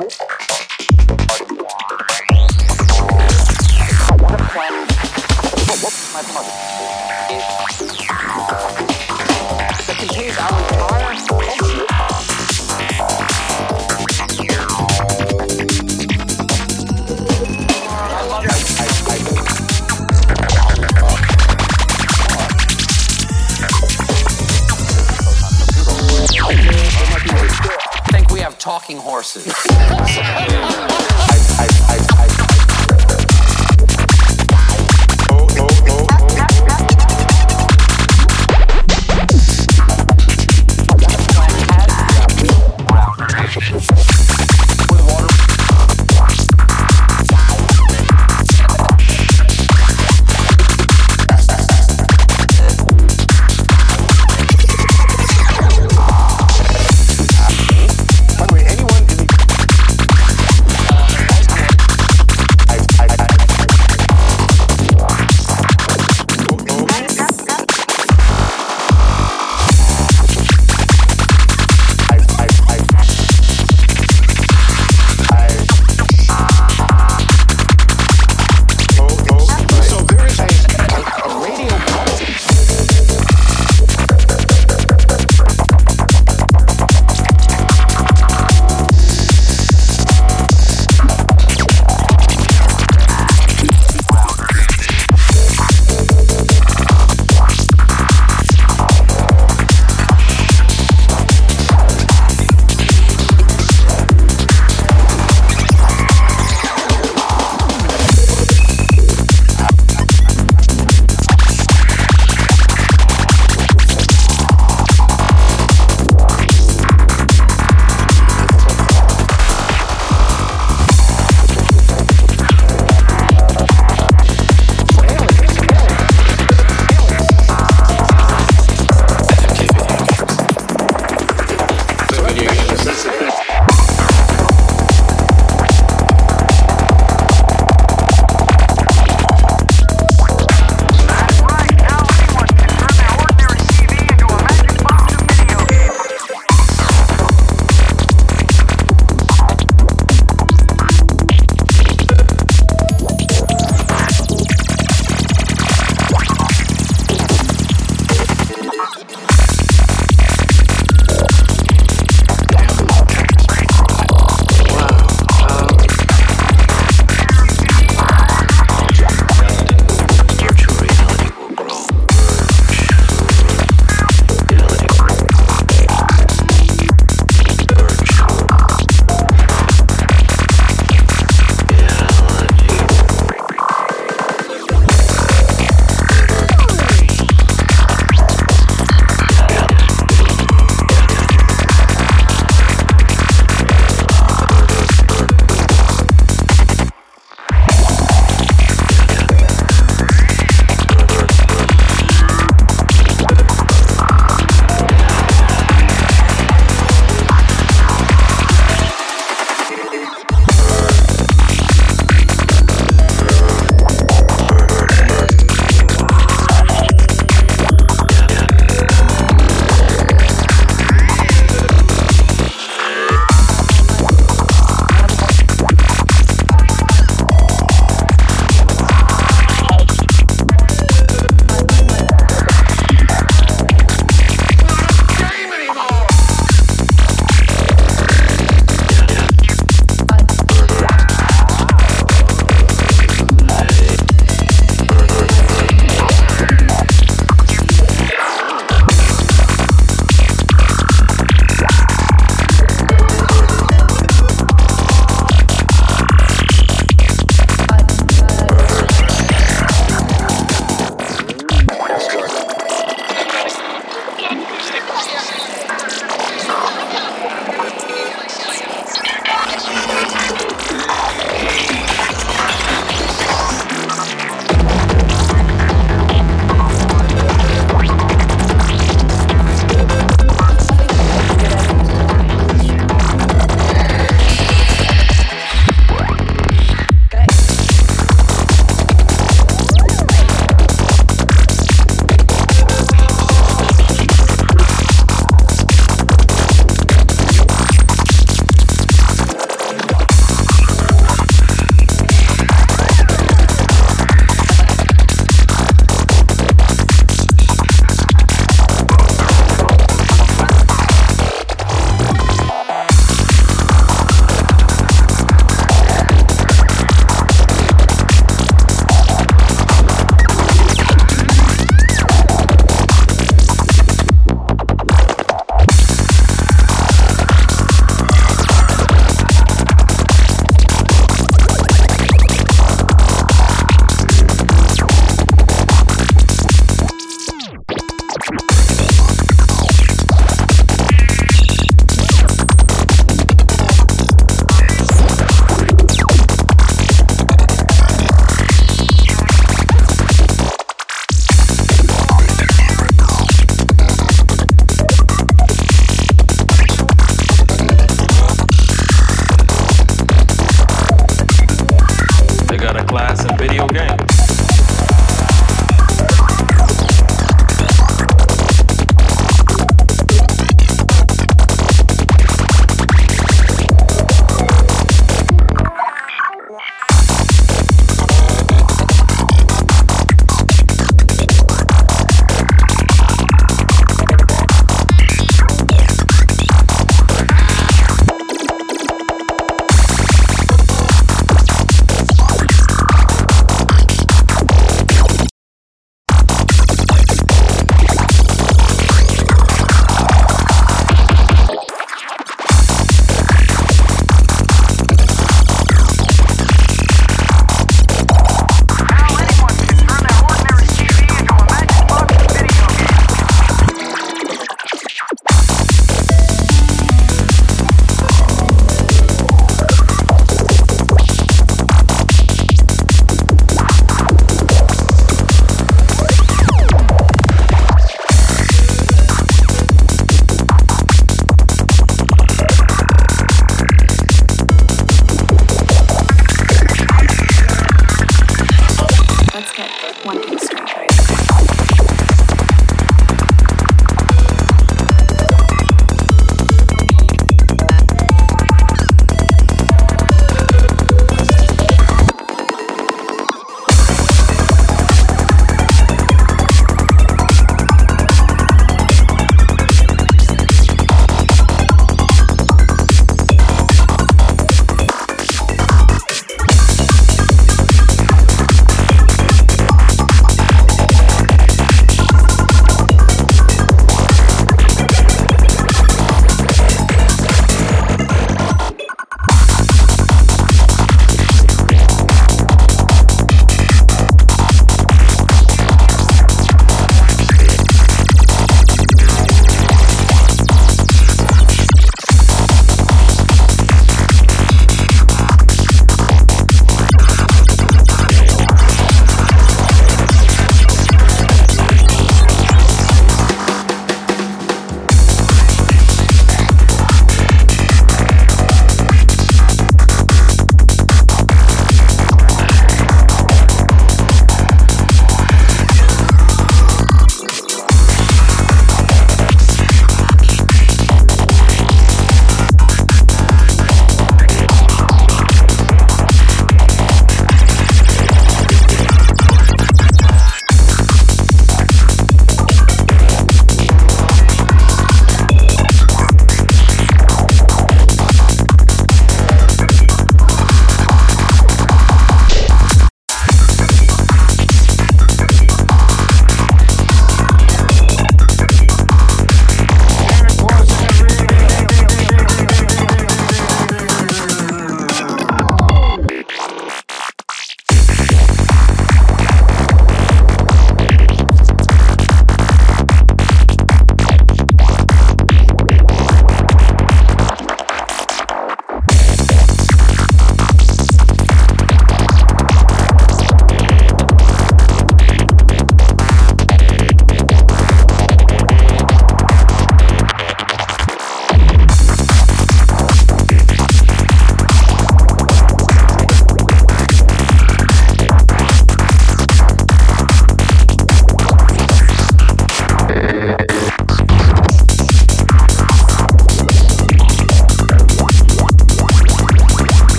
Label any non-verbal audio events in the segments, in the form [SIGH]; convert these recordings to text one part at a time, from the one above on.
Угу. Horses. [LAUGHS]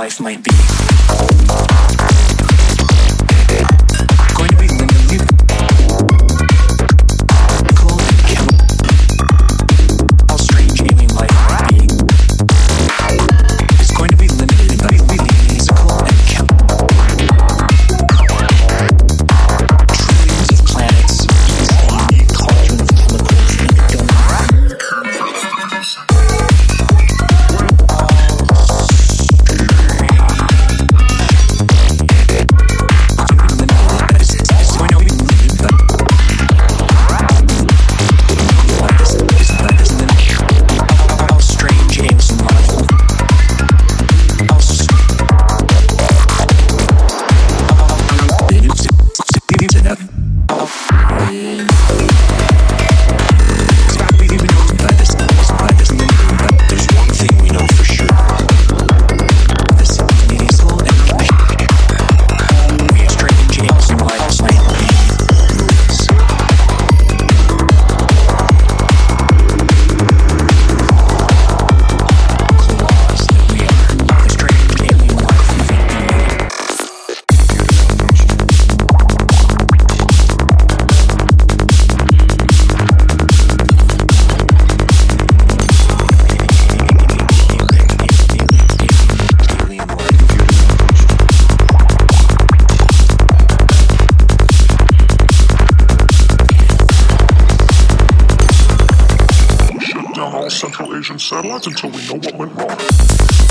life might be. down all Central Asian satellites until we know what went wrong.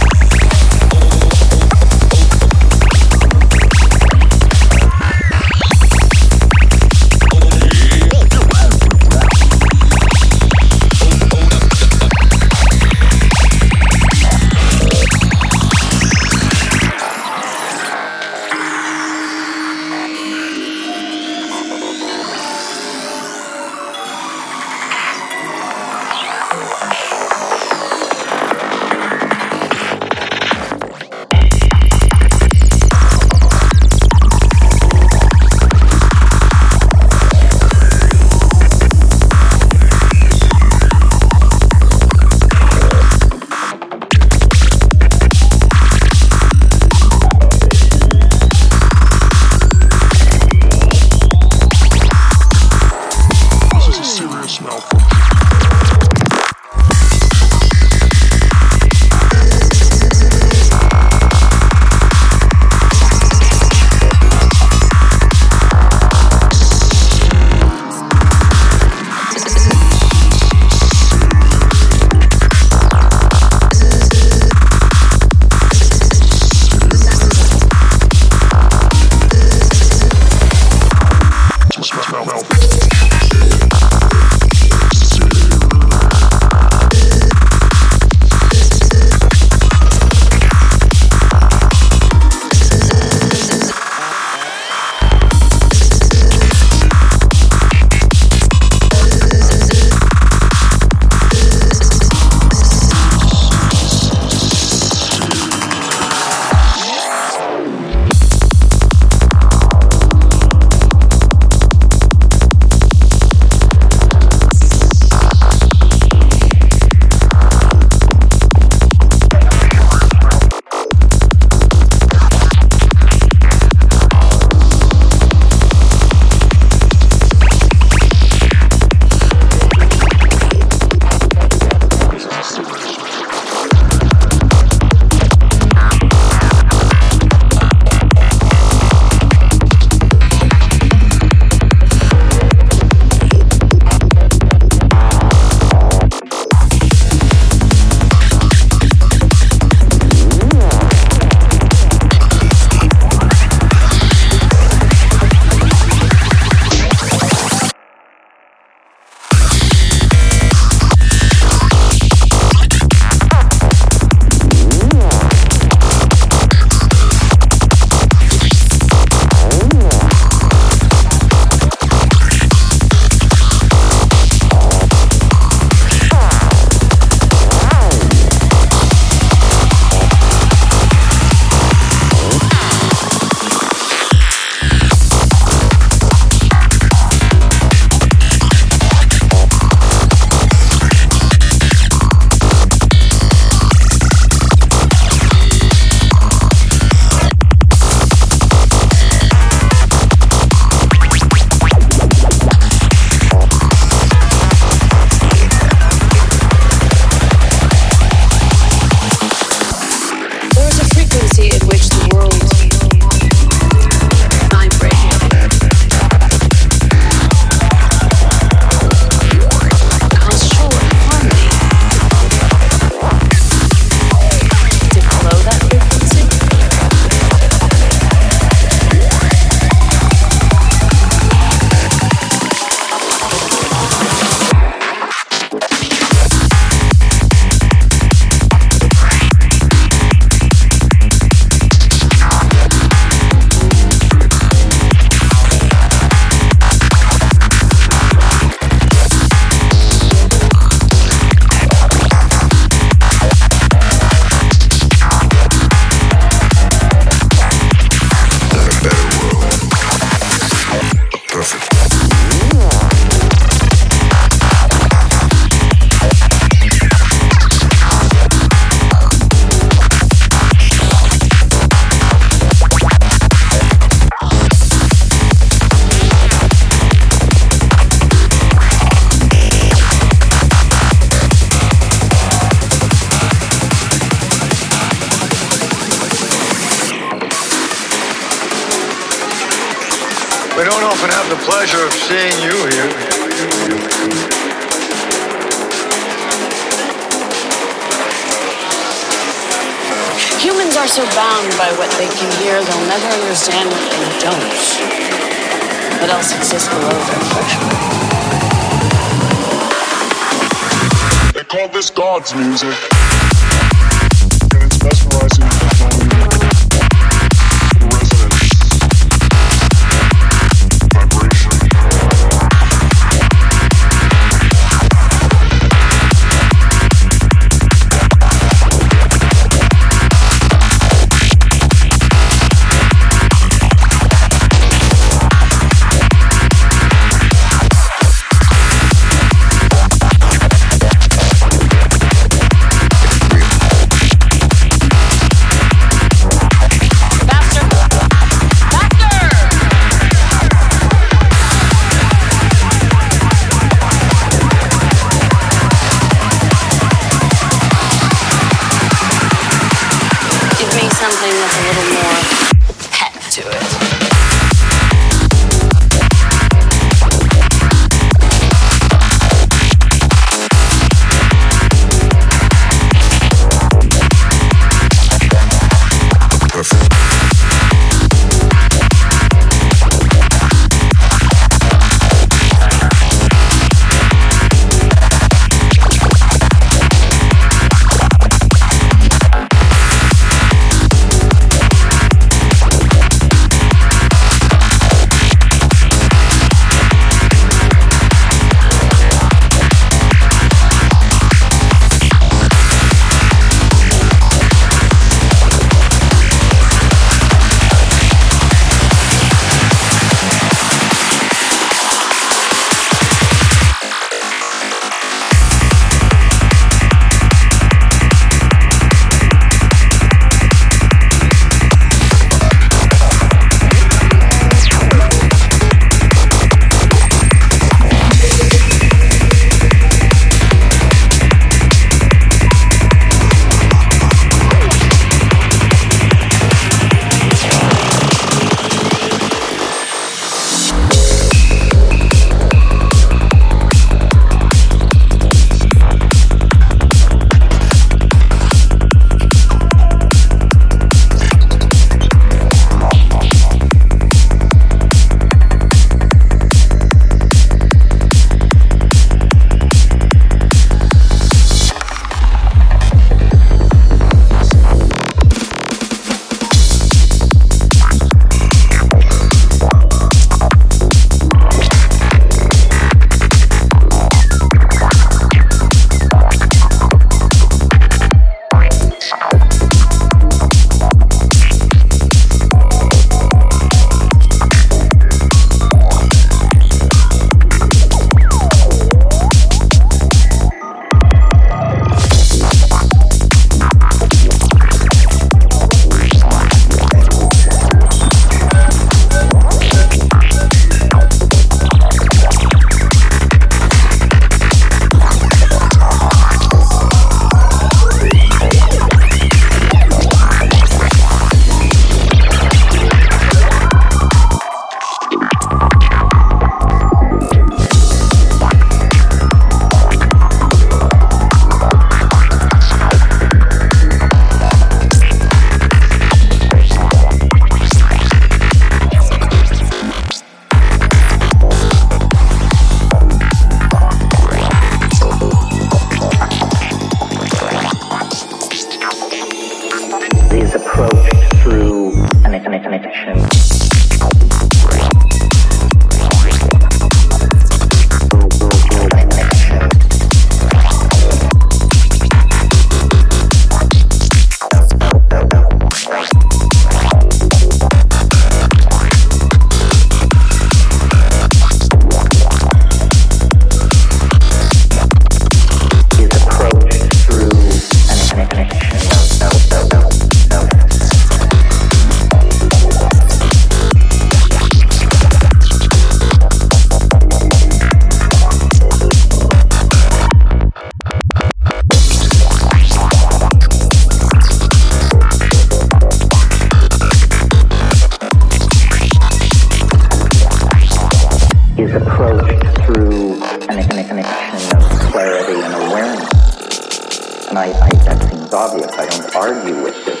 Obvious. I don't argue with this.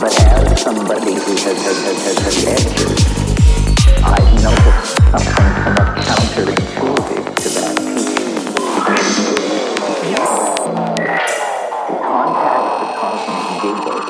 But as somebody who has, has, has, has, has edges, I've noticed something somewhat counterintuitive to that. The contact caused me giggle.